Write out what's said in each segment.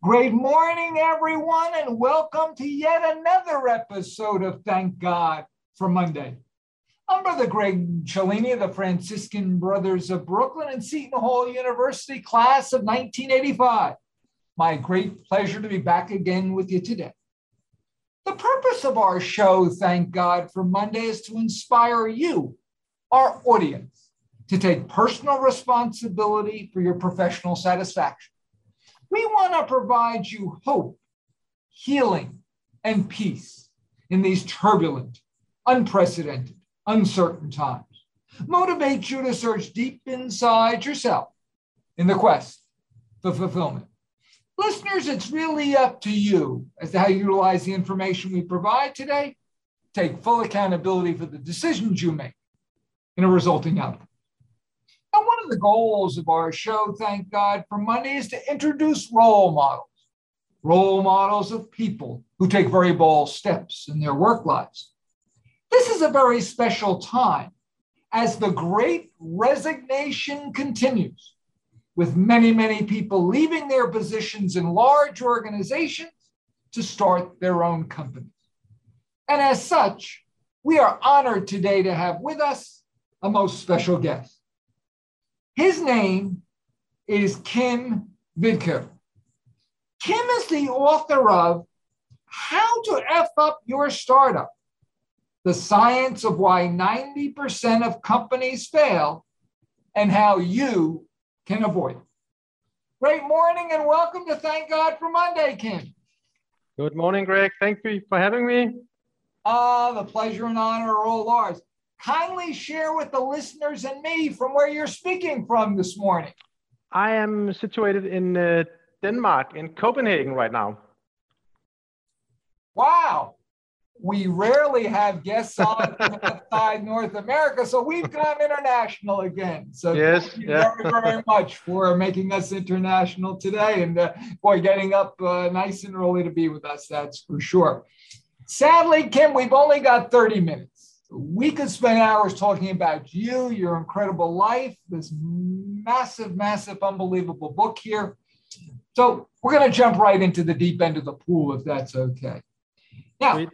Great morning, everyone, and welcome to yet another episode of Thank God for Monday. I'm Brother Greg Cellini of the Franciscan Brothers of Brooklyn and Seton Hall University class of 1985. My great pleasure to be back again with you today. The purpose of our show, Thank God for Monday, is to inspire you, our audience, to take personal responsibility for your professional satisfaction. We want to provide you hope, healing, and peace in these turbulent, unprecedented, uncertain times. Motivate you to search deep inside yourself in the quest for fulfillment. Listeners, it's really up to you as to how you utilize the information we provide today. Take full accountability for the decisions you make in a resulting outcome. The goals of our show, thank God for Monday, is to introduce role models, role models of people who take very bold steps in their work lives. This is a very special time as the great resignation continues, with many, many people leaving their positions in large organizations to start their own companies. And as such, we are honored today to have with us a most special guest. His name is Kim Hvidkjær. Kim is the author of How to F Up Your Startup The Science of Why 90% of Companies Fail and How You Can Avoid It. Great morning and welcome to Thank God for Monday, Kim. Good morning, Greg. Thank you for having me. Ah, the pleasure and honor are all ours kindly share with the listeners and me from where you're speaking from this morning. I am situated in uh, Denmark, in Copenhagen right now. Wow. We rarely have guests on outside North America, so we've gone international again. So yes, thank you yeah. very, very much for making us international today, and uh, boy, getting up uh, nice and early to be with us. That's for sure. Sadly, Kim, we've only got 30 minutes we could spend hours talking about you, your incredible life, this massive, massive, unbelievable book here. So we're going to jump right into the deep end of the pool, if that's okay. Now,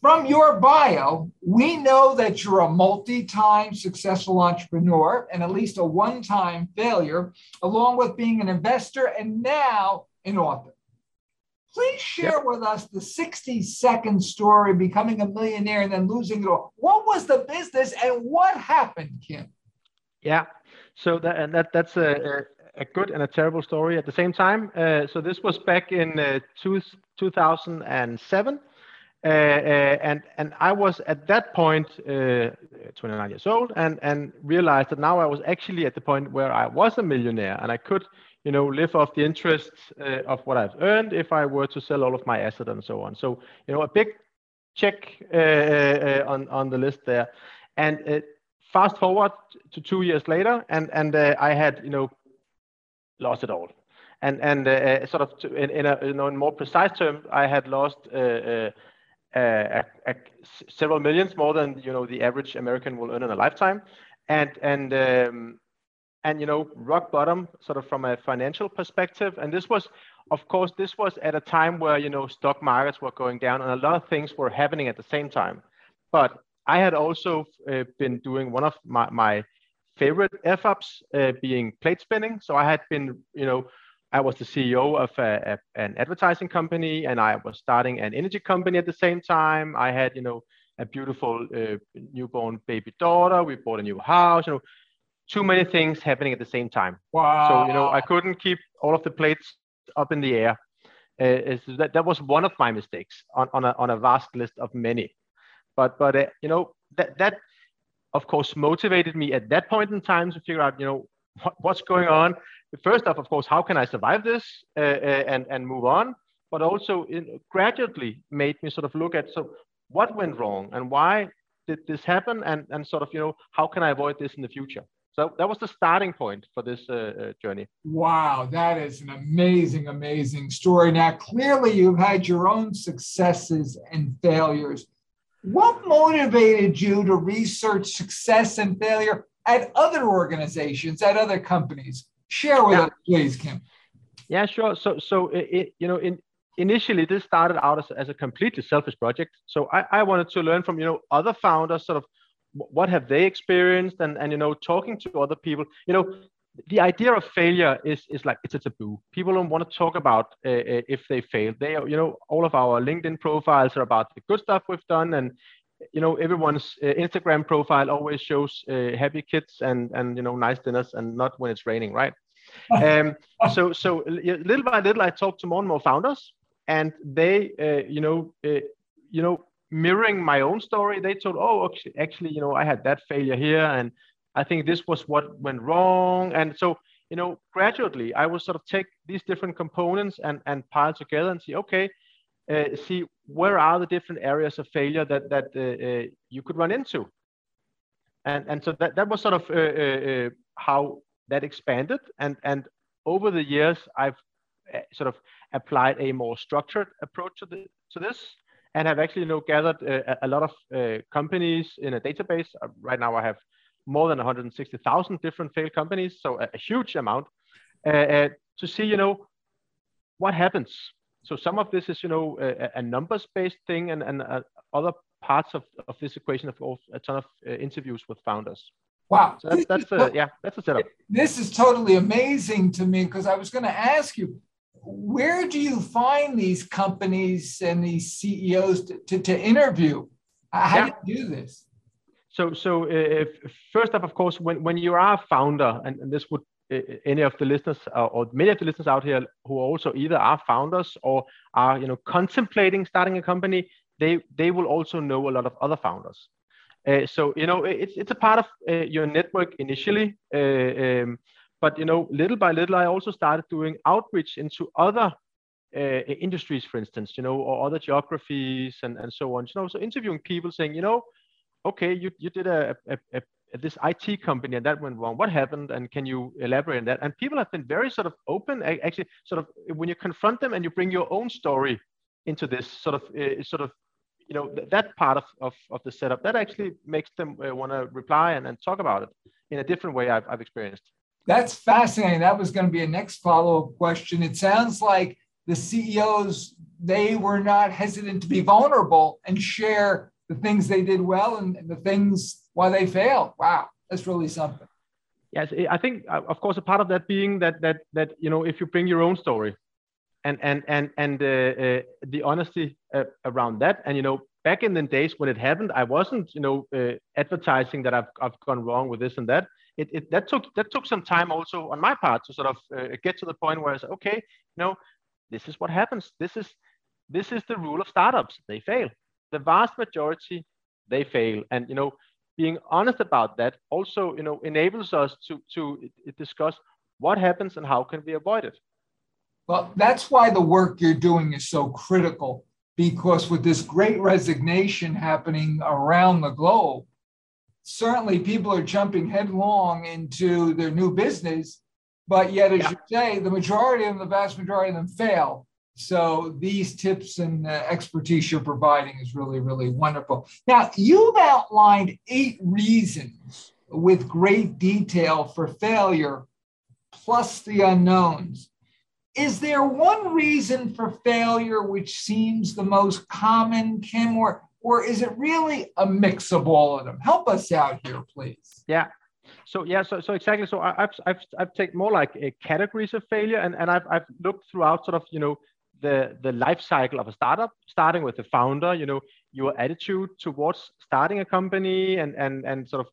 from your bio, we know that you're a multi time successful entrepreneur and at least a one time failure, along with being an investor and now an author. Please share yep. with us the 60 second story becoming a millionaire and then losing it all. What was the business and what happened, Kim? Yeah, so that, and that that's a, a good and a terrible story at the same time. Uh, so this was back in uh, two, 2007. Uh, uh, and and I was at that point uh, 29 years old and and realized that now I was actually at the point where I was a millionaire and I could you know, live off the interest uh, of what I've earned if I were to sell all of my asset and so on. So, you know, a big check uh, uh, on on the list there. And uh, fast forward to two years later, and and uh, I had you know lost it all. And and uh, sort of to, in, in a you know in more precise terms, I had lost. Several millions more than you know the average American will earn in a lifetime, and and um, and you know rock bottom sort of from a financial perspective. And this was of course this was at a time where you know stock markets were going down and a lot of things were happening at the same time. But i had also uh, been doing one of my, my favorite f-ups uh, being plate spinning. So i had been you know i was the ceo of a, a, an advertising company and i was starting an energy company at the same time. I had you know a beautiful uh, newborn baby daughter. We bought a new house you know too many things happening at the same time. Wow. So you know, I couldn't keep all of the plates up in the air. Uh, that that was one of my mistakes on, on a on a vast list of many. But but uh, you know that that of course motivated me at that point in time to figure out you know what, what's going on. First off, of course, how can I survive this uh, uh and and move on? But also in, gradually made me sort of look at so what went wrong and why did this happen and and sort of you know how can I avoid this in the future. So that was the starting point for this uh, uh, journey. Wow, that is an amazing, amazing story. Now, clearly, you've had your own successes and failures. What motivated you to research success and failure at other organizations, at other companies? Share with yeah. us, please, Kim. Yeah, sure. So, so it, you know, in, initially this started out as, as a completely selfish project. So I, I wanted to learn from you know other founders, sort of what have they experienced, and and you know talking to other people. You know, the idea of failure is is like it's a taboo. People don't want to talk about uh, uh if they failed. They you know all of our LinkedIn profiles are about the good stuff we've done, and you know everyone's uh, Instagram profile always shows uh, happy kids and and you know nice dinners, and not when it's raining, right? um, so so little by little, I talked to more and more founders, and they uh, you know uh, you know mirroring my own story. They told, oh, actually, actually, you know, I had that failure here, and I think this was what went wrong, and so you know gradually I will sort of take these different components and and pile together and see, okay. Uh, see where are the different areas of failure that that uh, uh, you could run into and and so that that was sort of uh, how that expanded and and over the years i've sort of applied a more structured approach to, the, to this and have actually you know gathered a, a lot of uh, companies in a database uh, right now i have more than 160000 different failed companies so a, a huge amount uh, uh, to see you know what happens so some of this is you know a, a numbers based thing and, and uh, other parts of, of this equation of a ton of uh, interviews with founders Wow. So that's, that's a, yeah, that's a setup. This is totally amazing to me because I was going to ask you, where do you find these companies and these CEOs to, to, to interview? How yeah. do you do this? So, so if, first off, of course, when, when you are a founder, and, and this would any of the listeners uh, or many of the listeners out here who also either are founders or are you know contemplating starting a company, they they will also know a lot of other founders. Uh, so you know it's it's a part of uh, your network initially, uh, um, but you know little by little I also started doing outreach into other uh, industries, for instance, you know, or other geographies and and so on. You know, so interviewing people saying, you know, okay, you you did a, a, a this IT company and that went wrong. What happened? And can you elaborate on that? And people have been very sort of open. Actually, sort of when you confront them and you bring your own story into this sort of uh, sort of you know th- that part of, of, of the setup that actually makes them uh, want to reply and, and talk about it in a different way I've, I've experienced that's fascinating. That was going to be a next follow-up question. It sounds like the ceos they were not hesitant to be vulnerable and share the things they did well and, and the things why they failed. Wow that's really something. Yes i think uh, of course a part of that being that that that you know if you bring your own story and and and and uh, uh, the honesty uh, around that. And you know back in the days when it happened i wasn't you know uh, advertising that I've, I've gone wrong with this and that it, it that took that took some time also on my part to sort of uh, get to the point where i said okay you know this is what happens. This is this is the rule of startups. They fail. The vast majority they fail. And you know being honest about that also you know enables us to to discuss what happens and how can we avoid it. Well, that's why the work you're doing is so critical because with this great resignation happening around the globe, certainly people are jumping headlong into their new business, but yet, as yeah. you say, the majority of them, the vast majority of them fail. So these tips and uh, expertise you're providing is really, really wonderful. Now, you've outlined eight reasons with great detail for failure, plus the unknowns is there one reason for failure which seems the most common, Kim, or, or is it really a mix of all of them? Help us out here, please. Yeah. So yeah, so so exactly. So I, have I've I've taken more like a categories of failure, and, and I've I've looked throughout sort of you know the the life cycle of a startup, starting with the founder, you know, your attitude towards starting a company, and and and sort of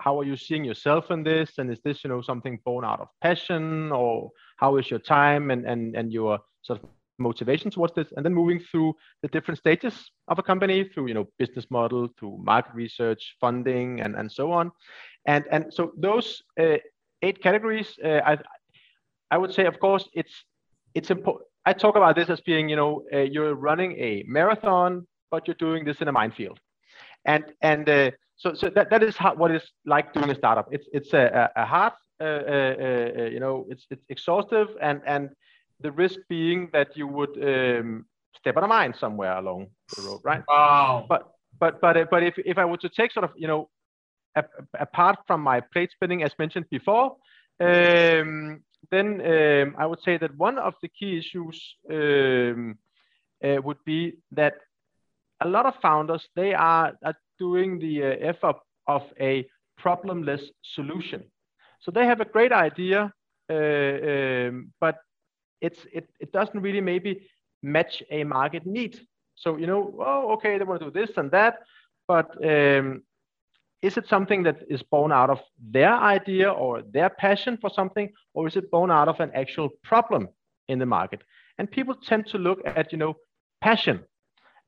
how are you seeing yourself in this and is this you know something born out of passion or how is your time and and and your sort of motivation towards this and then moving through the different stages of a company through you know business model through market research funding and and so on and and so those uh, eight categories uh, i i would say of course it's it's important i talk about this as being you know uh, you're running a marathon but you're doing this in a minefield and and uh, so so that, that is how, what it's like doing a startup. It's it's a, a hard, uh, uh, uh, you know, it's it's exhaustive, and and the risk being that you would um, step on a mine somewhere along the road, right? Wow. But but but uh, but if if I were to take sort of you know, a, apart from my plate spinning as mentioned before, um, then um, I would say that one of the key issues um, uh, would be that a lot of founders they are, are doing the uh, effort of a problemless solution. So they have a great idea, uh, um, but it's it, it doesn't really maybe match a market need. So you know, oh, okay, they want to do this and that, but um, is it something that is born out of their idea or their passion for something, or is it born out of an actual problem in the market? And people tend to look at you know passion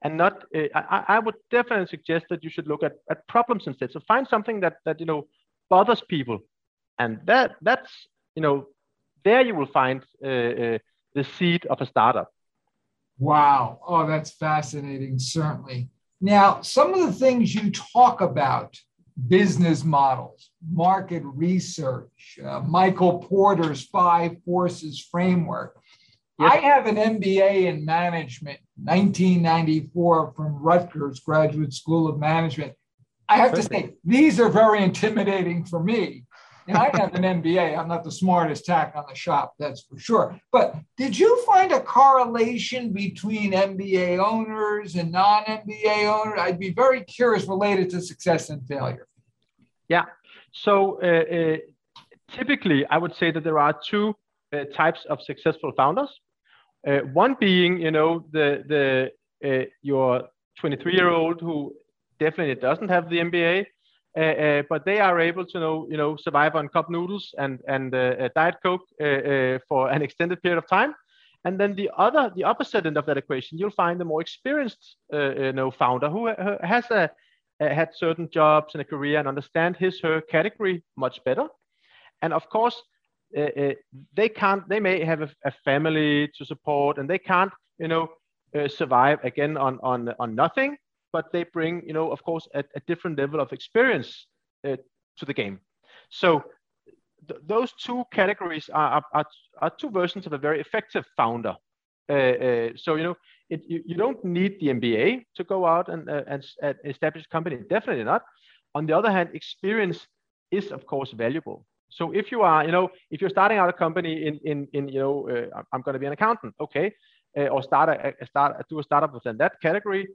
and not uh, I, I, would definitely suggest that you should look at, at problems instead so find something that that you know bothers people and that that's you know there you will find uh, uh, the seed of a startup. Wow. Oh that's fascinating certainly. Now some of the things you talk about business models market research uh, michael porter's five forces framework. I have an MBA in management, 1994 from Rutgers Graduate School of Management. I have to say, these are very intimidating for me. I have an MBA. I'm not the smartest tack on the shop, that's for sure. But did you find a correlation between MBA owners and non MBA owners? I'd be very curious related to success and failure. Yeah. So uh, uh, typically, I would say that there are two uh, types of successful founders. Uh, one being, you know, the the uh, your 23 year old who definitely doesn't have the MBA, but they are able to know, you know, survive on cup noodles and and uh, diet coke uh, for an extended period of time. And then the other, the opposite end of that equation, you'll find the more experienced, you know, founder who has a, had certain jobs and a career and understand his her category much better. And of course, uh, uh, they can't they may have a, a, family to support and they can't you know uh, survive again on on on nothing but they bring you know of course a, a different level of experience uh, to the game. So th- those two categories are, are, are two versions of a very effective founder. Uh, uh, so you know it, you, you don't need the mba to go out and, and establish a company. Definitely not. On the other hand experience is of course valuable. So if you are, you know, if you're starting out a company in, in, in you know, uh, I'm going to be an accountant, okay, uh, or start a, a, start do a startup within that category,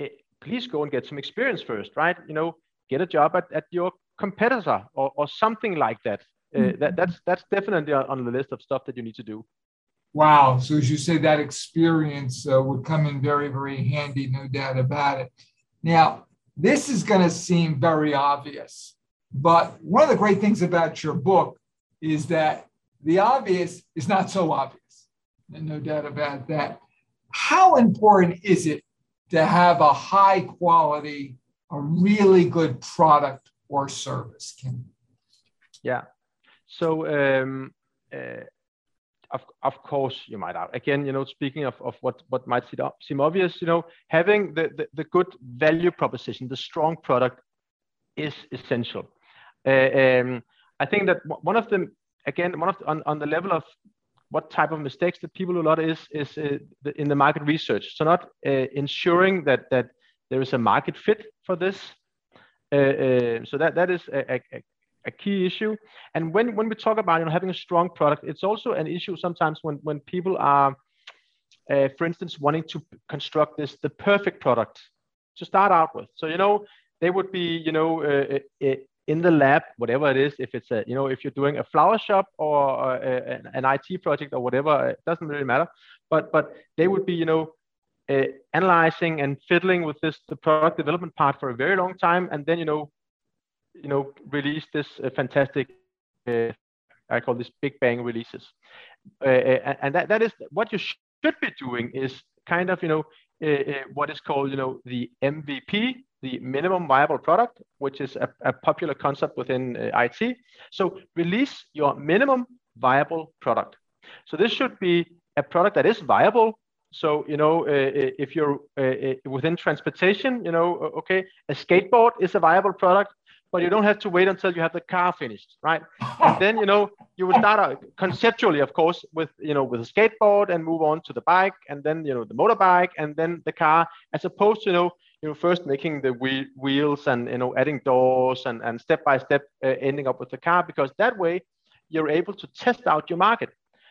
uh, please go and get some experience first, right? You know, get a job at, at your competitor or, or something like that. Uh, mm-hmm. that that's that's definitely on the list of stuff that you need to do. Wow. So as you say, that experience uh, would come in very, very handy, no doubt about it. Now, this is going to seem very obvious, but one of the great things about your book is that the obvious is not so obvious. And no doubt about that. How important is it to have a high quality, a really good product or service, Kim? Yeah. So, um, uh, of, of course, you might have. Again, you know, speaking of, of what, what might seem obvious, you know, having the, the, the good value proposition, the strong product is essential. Uh, um, I think that one of them, again, one of the, on, on the level of what type of mistakes that people do a lot is is uh, the, in the market research. So not uh, ensuring that that there is a market fit for this. Uh, uh, so that that is a, a, a, key issue. And when when we talk about you know having a strong product, it's also an issue sometimes when when people are, uh, for instance, wanting to construct this the perfect product to start out with. So you know they would be you know in the lab, whatever it is, if it's a, you know, if you're doing a flower shop or a, an IT project or whatever, it doesn't really matter. But but they would be, you know, uh, analyzing and fiddling with this the product development part for a very long time, and then you know, you know, release this uh, fantastic. Uh, I call this big bang releases, uh, uh, and that, that is what you should be doing is kind of you know uh, what is called you know the MVP the minimum viable product, which is a, a popular concept within uh, IT. So release your minimum viable product. So this should be a product that is viable. So you know, uh, uh if you're uh, uh, within transportation, you know, okay, a skateboard is a viable product, but you don't have to wait until you have the car finished, right? and then you know, you will start out conceptually, of course, with you know, with a skateboard and move on to the bike, and then you know, the motorbike, and then the car, as opposed to you know, you know first making the wheels and you know adding doors and and step by step uh, ending up with the car because that way you're able to test out your market.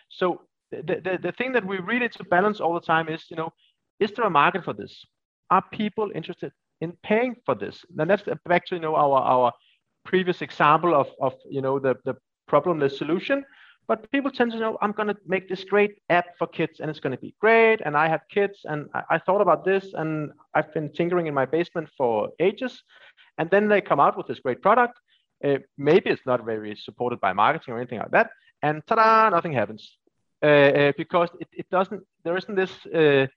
So the, the, the thing that we really to balance all the time is, you know, is there a market for this? Are people interested in paying for this? And that's back to, you know, our, our previous example of, of you know, the, the problemless solution. But people tend to know, I'm going to make this great app for kids and it's going to be great. And I have kids and I, I thought about this and I've been tinkering in my basement for ages. And then they come out with this great product. Uh, maybe it's not very supported by marketing or anything like that. And ta-da, nothing happens. Uh, uh, because it, it doesn't, there isn't this uh,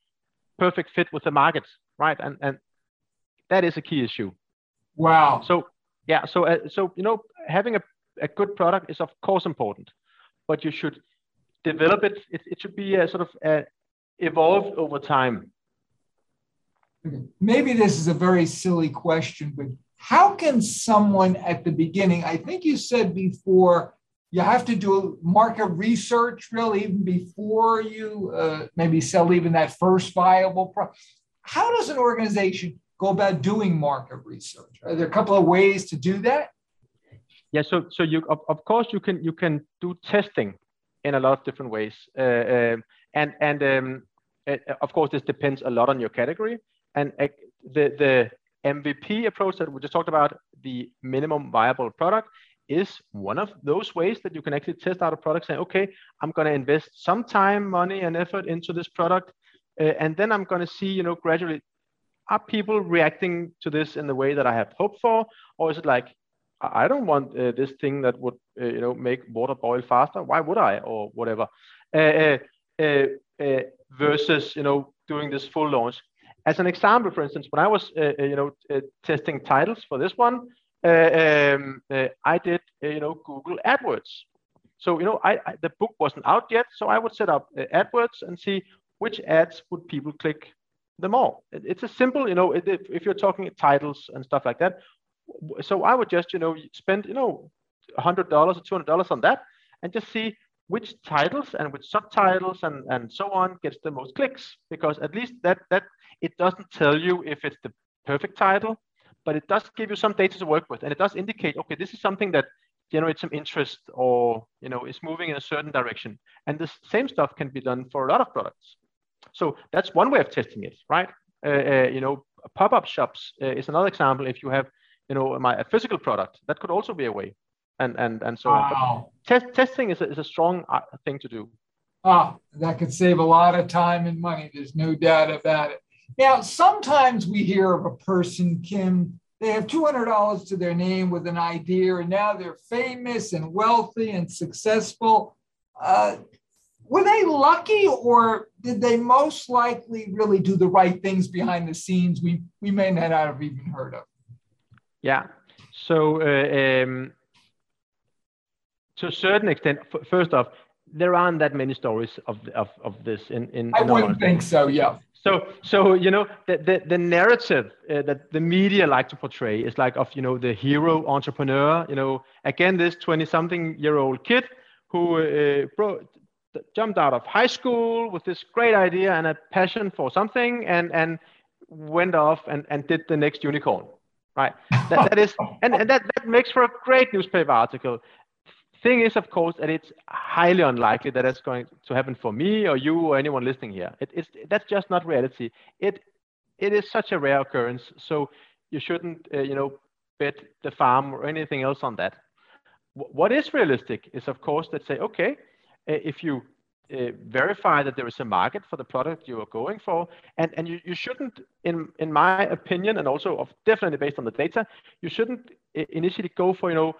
perfect fit with the market, right? And, and that is a key issue. Wow. So yeah, so uh, so you know, having a, a good product is of course important, but you should develop it. It, it should be a sort of uh, evolved over time. Maybe this is a very silly question, but how can someone at the beginning? I think you said before you have to do market research really even before you uh, maybe sell even that first viable product. How does an organization go about doing market research? Are there a couple of ways to do that? Yeah, so so you of, of course you can you can do testing in a lot of different ways, uh, uh, and and um, uh, of course this depends a lot on your category. And uh, the the MVP approach that we just talked about, the minimum viable product, is one of those ways that you can actually test out a product. Say, okay, I'm going to invest some time, money, and effort into this product, uh, and then I'm going to see, you know, gradually are people reacting to this in the way that I have hoped for, or is it like I don't want uh, this thing that would uh, you know make water boil faster? Why would I, or whatever? Uh, uh, uh, versus you know doing this full launch. As an example, for instance, when I was you know testing titles for this one, um, I did you know Google AdWords. So you know I, I, the book wasn't out yet, so I would set up AdWords and see which ads would people click them all. It's a simple, you know, if you're talking titles and stuff like that. So I would just, you know, spend, you know, $100 or $200 on that and just see which titles and which subtitles and, and so on gets the most clicks because at least that that it doesn't tell you if it's the perfect title but it does give you some data to work with and it does indicate okay this is something that generates some interest or you know is moving in a certain direction and the same stuff can be done for a lot of products so that's one way of testing it, right? Uh, uh, you know, pop-up shops uh, is another example. If you have, you know, my a physical product, that could also be a way, and and and so wow. Test, testing is a, is a strong uh, thing to do. Ah, that could save a lot of time and money. There's no doubt about it. Now, sometimes we hear of a person, Kim, they have $200 to their name with an idea, and now they're famous and wealthy and successful. Uh, were they lucky or did they most likely really do the right things behind the scenes we, we may not have even heard of? Yeah. So, uh, um, to a certain extent, f- first off, there aren't that many stories of, of, of this in, in I wouldn't think so, yeah. So, so you know, the, the, the narrative uh, that the media like to portray is like of, you know, the hero entrepreneur, you know, again, this 20 something year old kid who uh, bro- jumped out of high school with this great idea and a passion for something and and went off and, and did the next unicorn right? That, that is and, and that, that makes for a great newspaper article. Thing is of course that it's highly unlikely that that's going to happen for me or you or anyone listening here. It, it's that's just not reality. It it is such a rare occurrence so you shouldn't uh, you know bet the farm or anything else on that. W- what is realistic is of course that say okay uh, if you uh, verify that there is a market for the product you are going for. And, and you, you shouldn't, in, in my opinion, and also of definitely based on the data, you shouldn't uh, initially go for, you know,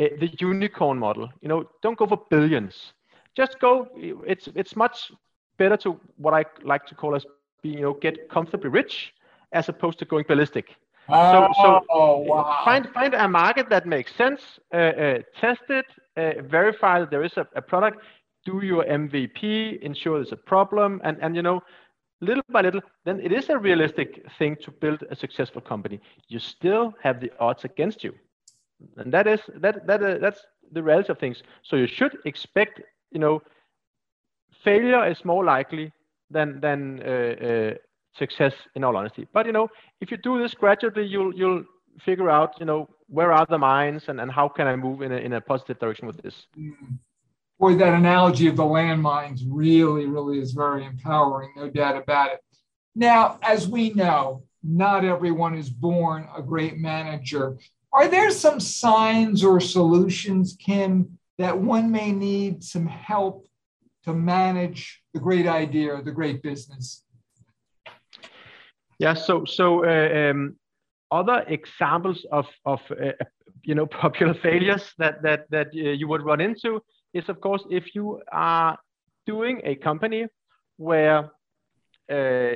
uh, the unicorn model. You know, don't go for billions. Just go, it's, it's much better to what I like to call as being, you know, get comfortably rich as opposed to going ballistic. Oh, so, so oh, wow. find find a market that makes sense, uh, uh, test it, uh, verify that there is a, a, product do your MVP, ensure there's a problem, and, and you know, little by little, then it is a realistic thing to build a successful company. You still have the odds against you, and that is that that uh, that's the reality of things. So you should expect, you know, failure is more likely than than uh, uh, success. In all honesty, but you know, if you do this gradually, you'll you'll figure out, you know, where are the mines and, and how can I move in a, in a positive direction with this. Mm. Boy, that analogy of the landmines really, really is very empowering, no doubt about it. Now, as we know, not everyone is born a great manager. Are there some signs or solutions, Kim, that one may need some help to manage the great idea, the great business? Yeah, so so uh, um, other examples of of uh, you know popular failures that that that uh, you would run into is of course if you are doing a company where uh,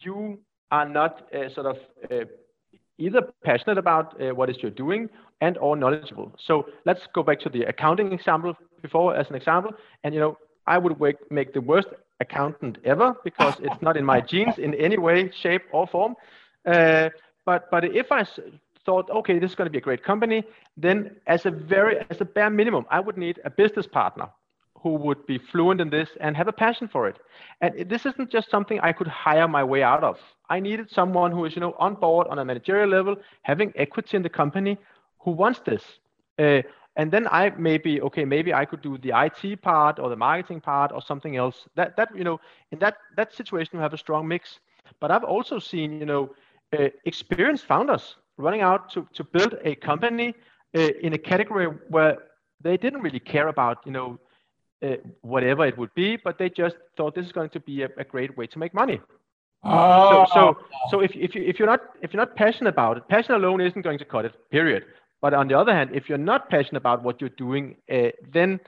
you are not uh, sort of uh, either passionate about uh, what is you're doing and or knowledgeable. So let's go back to the accounting example before as an example. And you know, I would make the worst accountant ever because it's not in my genes in any way, shape, or form. Uh, but but if I thought, okay, this is going to be a great company, then as a very as a bare minimum, I would need a business partner who would be fluent in this and have a passion for it. And this isn't just something I could hire my way out of. I needed someone who is, you know, on board on a managerial level, having equity in the company, who wants this. Uh, and then I maybe okay, maybe I could do the IT part or the marketing part or something else. That that you know, in that that situation, we have a strong mix. But I've also seen, you know, uh, experienced founders running out to to build a company uh, in a category where they didn't really care about, you know, uh, whatever it would be, but they just thought this is going to be a, a great way to make money. Oh. So, so, so if, if, you, if, you're not, if you're not passionate about it, passion alone isn't going to cut it, period. But on the other hand, if you're not passionate about what you're doing, uh, then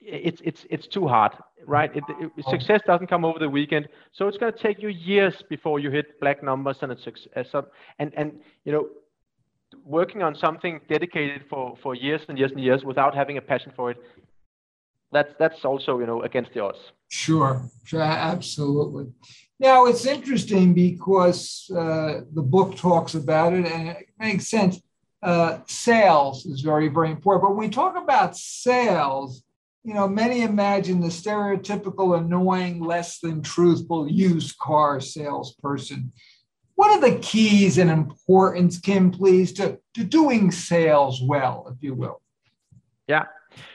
it's, it's, it's too hard, right? It, it, success doesn't come over the weekend. So it's going to take you years before you hit black numbers and it's success. And, and, you know, working on something dedicated for, for years and years and years without having a passion for it that's that's also you know against the odds. Sure, sure, absolutely. Now it's interesting because uh, the book talks about it, and it makes sense. Uh, sales is very, very important. But when we talk about sales, you know, many imagine the stereotypical, annoying, less than truthful used car salesperson. What are the keys and importance, Kim, please, to, to doing sales well, if you will? Yeah,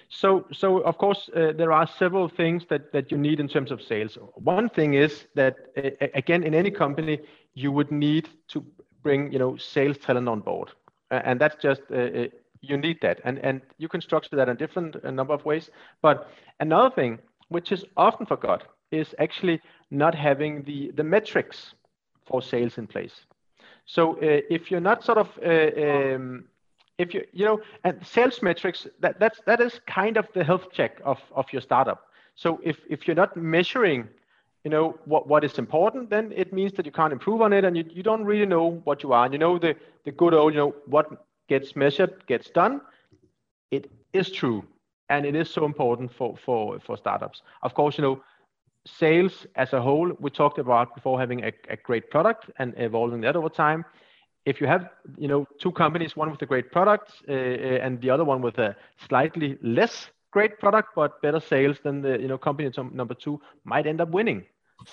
so, so of course, uh, there are several things that, that you need in terms of sales. One thing is that, uh, again, in any company, you would need to bring, you know, sales talent on board. Uh, and that's just, uh, uh, you need that. And, and you can structure that in different a number of ways. But another thing, which is often forgot, is actually not having the, the metrics for sales in place. So uh, if you're not sort of um, if you you know and sales metrics that that's that is kind of the health check of of your startup so if if you're not measuring you know what what is important then it means that you can't improve on it and you, you don't really know what you are and you know the the good old you know what gets measured gets done it is true and it is so important for for for startups of course you know sales as a whole we talked about before having a, a great product and evolving that over time if you have you know two companies, one with a great product uh, uh, and the other one with a slightly less great product but better sales, then the you know company number two might end up winning.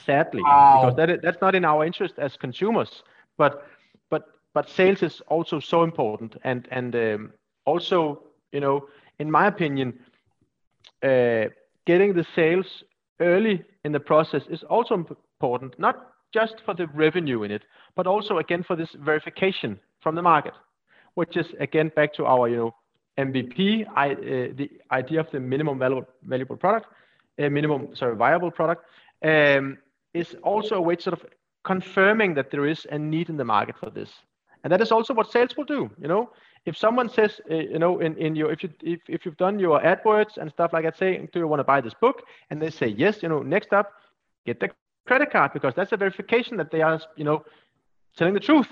Sadly, wow. because that is, that's not in our interest as consumers. But but sales is also so important, and and um, also you know in my opinion, uh, getting the sales early in the process is also important. Not just for the revenue in it, but also again for this verification from the market, which is again back to our you know MVP, I, uh, the idea of the minimum valuable, valuable product, uh, minimum sorry viable product, um, is also a way sort of confirming that there is a need in the market for this, and that is also what sales will do. You know, if someone says, uh, you know, in, in your if you if, if you've done your AdWords and stuff like that, say, do you want to buy this book? And they say yes, you know, next up, get the credit card because that's a verification that they are, you know, telling the truth.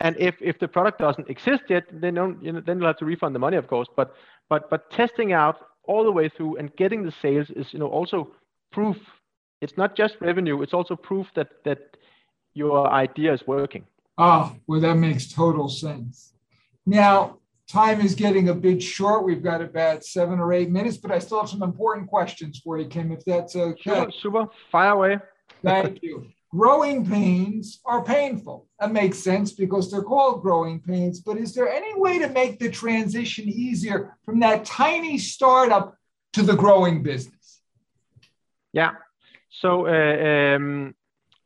And if, if the product doesn't exist yet, then you know, then you'll have to refund the money, of course. But but but testing out all the way through and getting the sales is, you know, also proof. It's not just revenue; it's also proof that that your idea is working. Oh, well, that makes total sense. Now, time is getting a bit short. We've got about seven or eight minutes, but I still have some important questions for you, Kim, if that's okay. Super, super. Fire away. Thank you. Growing pains are painful. That makes sense because they're called growing pains. But is there any way to make the transition easier from that tiny startup to the growing business? Yeah. So uh, um,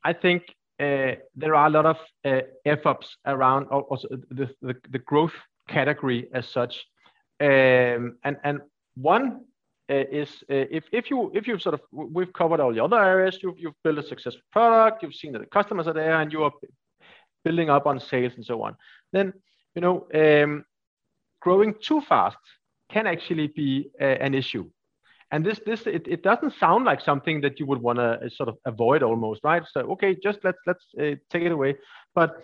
I think there are a lot of uh, F-ups around also the, the, the, growth category as such. Um, and, and one uh, is uh, if, if you if you've sort of we've covered all the other areas, you've, you've built a successful product, you've seen that the customers are there, and you are building up on sales and so on. Then you know um, growing too fast can actually be uh, an issue and this this it, it doesn't sound like something that you would want to uh, sort of avoid almost right? So okay just let's let's uh, take it away. But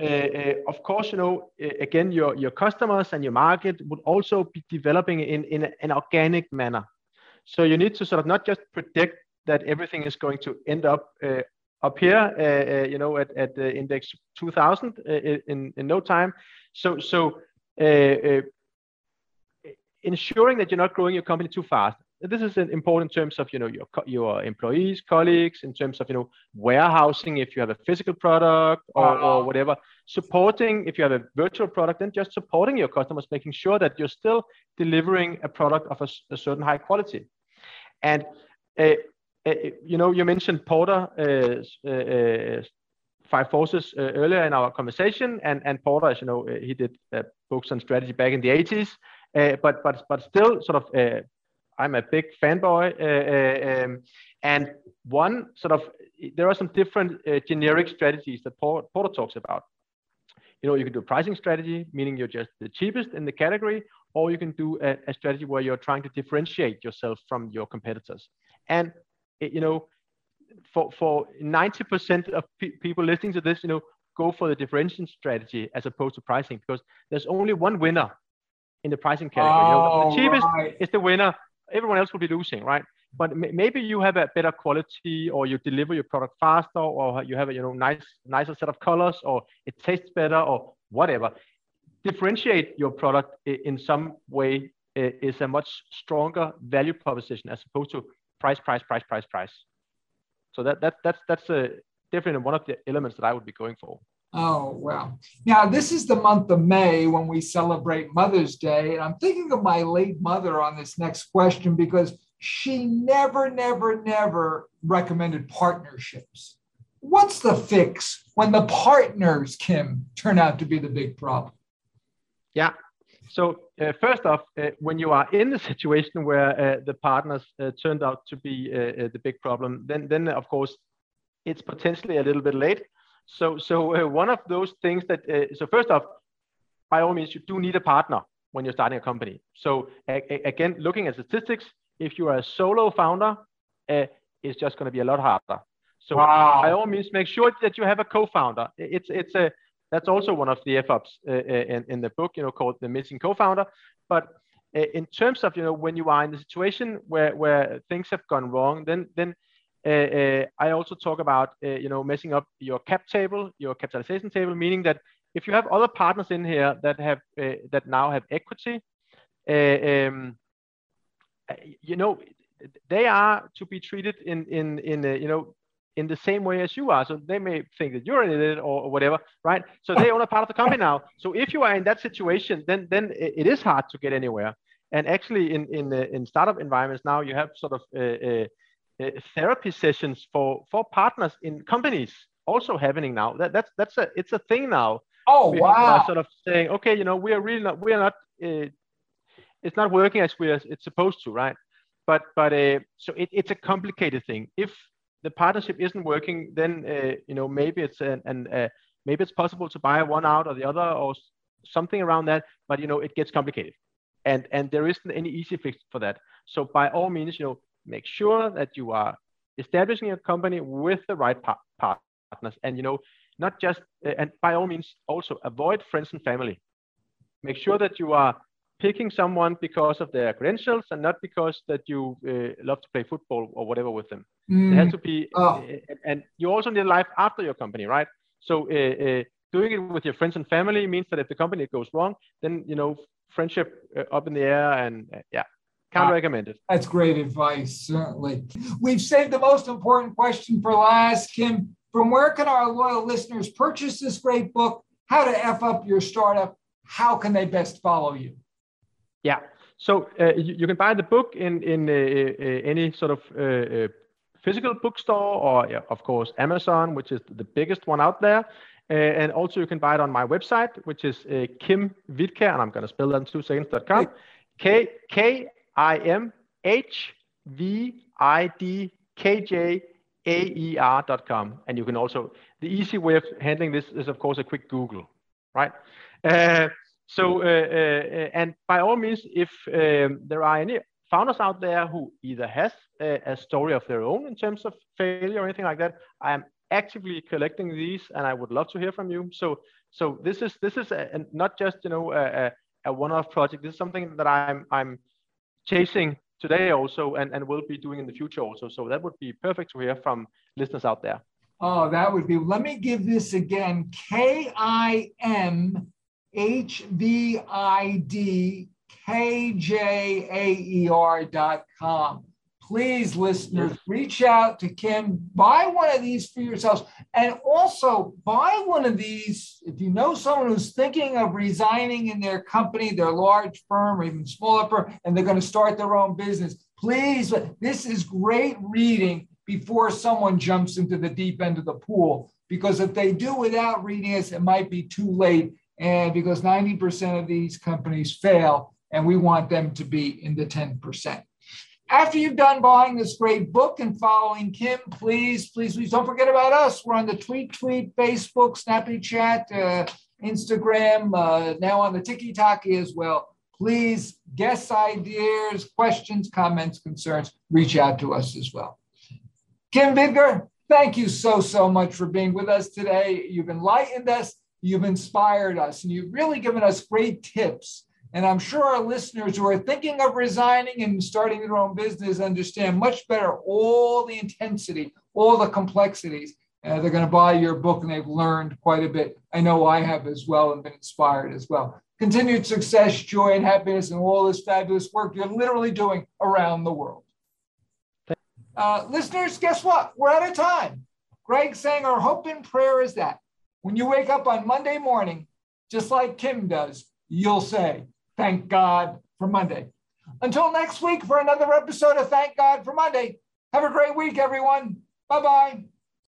uh, uh, of course you know again your your customers and your market would also be developing in in an organic manner. So you need to sort of not just predict that everything is going to end up uh, up here you know at, at the index 2000 in in no time. So so ensuring that you're not growing your company too fast this is important in terms of you know your your employees colleagues in terms of you know warehousing if you have a physical product or, uh-huh. or whatever supporting if you have a virtual product then just supporting your customers making sure that you're still delivering a product of a, a certain high quality and uh, uh, you know you mentioned porter uh, uh, uh five forces uh, earlier in our conversation and and porter as you know he did books on strategy back in the 80s but but but still sort of I'm a big fanboy. Uh, uh, um, and one sort of, there are some different uh, generic strategies that Porter talks about. You know, you can do a pricing strategy, meaning you're just the cheapest in the category, or you can do a, a strategy where you're trying to differentiate yourself from your competitors. And, you know, for, for 90% of pe people listening to this, you know, go for the differentiation strategy as opposed to pricing because there's only one winner in the pricing category. Oh, you know, the oh, cheapest right. is the winner everyone else will be losing, right? Mm-hmm. But maybe you have a better quality, or you deliver your product faster, or you have a you know nice nicer set of colors, or it tastes better, or whatever. Differentiate your product in some way is a much stronger value proposition as opposed to price, price, price, price, price. So that that that's that's a definitely one of the elements that I would be going for. Oh, well. Now, this is the month of May when we celebrate Mother's Day. And I'm thinking of my late mother on this next question because she never, never, never recommended partnerships. What's the fix when the partners, Kim, turn out to be the big problem? Yeah. So, uh, first off, uh, when you are in the situation where uh, the partners uh, turned out to be uh, uh, the big problem, then, then of course, it's potentially a little bit late so, so uh, one of those things that, uh, so first off, by all means, you do need a partner when you're starting a company. So again, looking at statistics, if you are a solo founder, uh, it's just going to be a lot harder. So wow. by all means, make sure that you have a co-founder. It's it's a that's also one of the F-ups uh, uh, in, in the book, you know, called the missing co-founder. But uh, in terms of you know when you are in the situation where where things have gone wrong, then then I also talk about uh, you know messing up your cap table, your capitalization table, meaning that if you have other partners in here that have that now have equity, um, you know they are to be treated in in in you know in the same way as you are. So they may think that you're in it or, whatever, right? So they own a part of the company now. So if you are in that situation, then then it is hard to get anywhere. And actually, in in in startup environments now, you have sort of uh, uh, uh, therapy sessions for for partners in companies also happening now. That that's that's a it's a thing now. Oh wow! Sort of saying, okay, you know, we are really not we are not. Uh, it's not working as we are it's supposed to, right? But but uh, so it, it's a complicated thing. If the partnership isn't working, then uh, you know maybe it's an, an uh, maybe it's possible to buy one out or the other or something around that. But you know it gets complicated, and and there isn't any easy fix for that. So by all means, you know, make sure that you are establishing a company with the right par partners. And you know not just uh, and by all means also avoid friends and family. Make sure that you are picking someone because of their credentials and not because that you uh, love to play football or whatever with them. Mm. it has to be oh. uh, and you also need a life after your company right? So uh, uh, doing it with your friends and family means that if the company goes wrong then you know friendship uh, up in the air and yeah can't uh, recommend it. That's great advice, certainly. We've saved the most important question for last, Kim. From where can our loyal listeners purchase this great book, How to F Up Your Startup? How can they best follow you? Yeah. So uh, you, you, can buy the book in in uh, uh, any sort of uh, uh, physical bookstore, or yeah, of course Amazon, which is the biggest one out there. Uh, and also you can buy it on my website, which is Kim Hvidkjær, and I'm going to spell that in two seconds.com. K K I M H V I D K J A E com. And you can also the easy way of handling this is of course a quick Google, right? So, uh, uh, and by all means, if um, there are any founders out there who either has a, a, story of their own in terms of failure or anything like that, I am actively collecting these, and I would love to hear from you. So, so this is this is a, a, not just you know a, a one-off project. This is something that I'm I'm chasing today also, and and will be doing in the future also. So that would be perfect to hear from listeners out there. Oh, that would be. Let me give this again. K I M H V I D K J A E R dot HVIDKJAER.com. Please, listeners, reach out to Kim, buy one of these for yourselves, and also buy one of these if you know someone who's thinking of resigning in their company, their large firm, or even smaller firm, and they're going to start their own business. Please, this is great reading before someone jumps into the deep end of the pool. Because if they do without reading this, it might be too late and because 90% of these companies fail, and we want them to be in the 10%. After you've done buying this great book and following Kim, please, please, please don't forget about us. We're on the Tweet Tweet, Facebook, Snappy Chat, uh, Instagram, uh, now on the TikTok as well. Please, guest ideas, questions, comments, concerns, reach out to us as well. Kim Hvidkjær, thank you so, so much for being with us today. You've enlightened us You've inspired us and you've really given us great tips. And I'm sure our listeners who are thinking of resigning and starting their own business understand much better all the intensity, all the complexities. Uh, they're going to buy your book and they've learned quite a bit. I know I have as well and been inspired as well. Continued success, joy, and happiness, and all this fabulous work you're literally doing around the world. Uh, listeners, guess what? We're out of time. Greg saying our hope and prayer is that when you wake up on Monday morning, just like Kim does, you'll say, Thank God for Monday. Until next week for another episode of Thank God for Monday. Have a great week, everyone. Bye bye.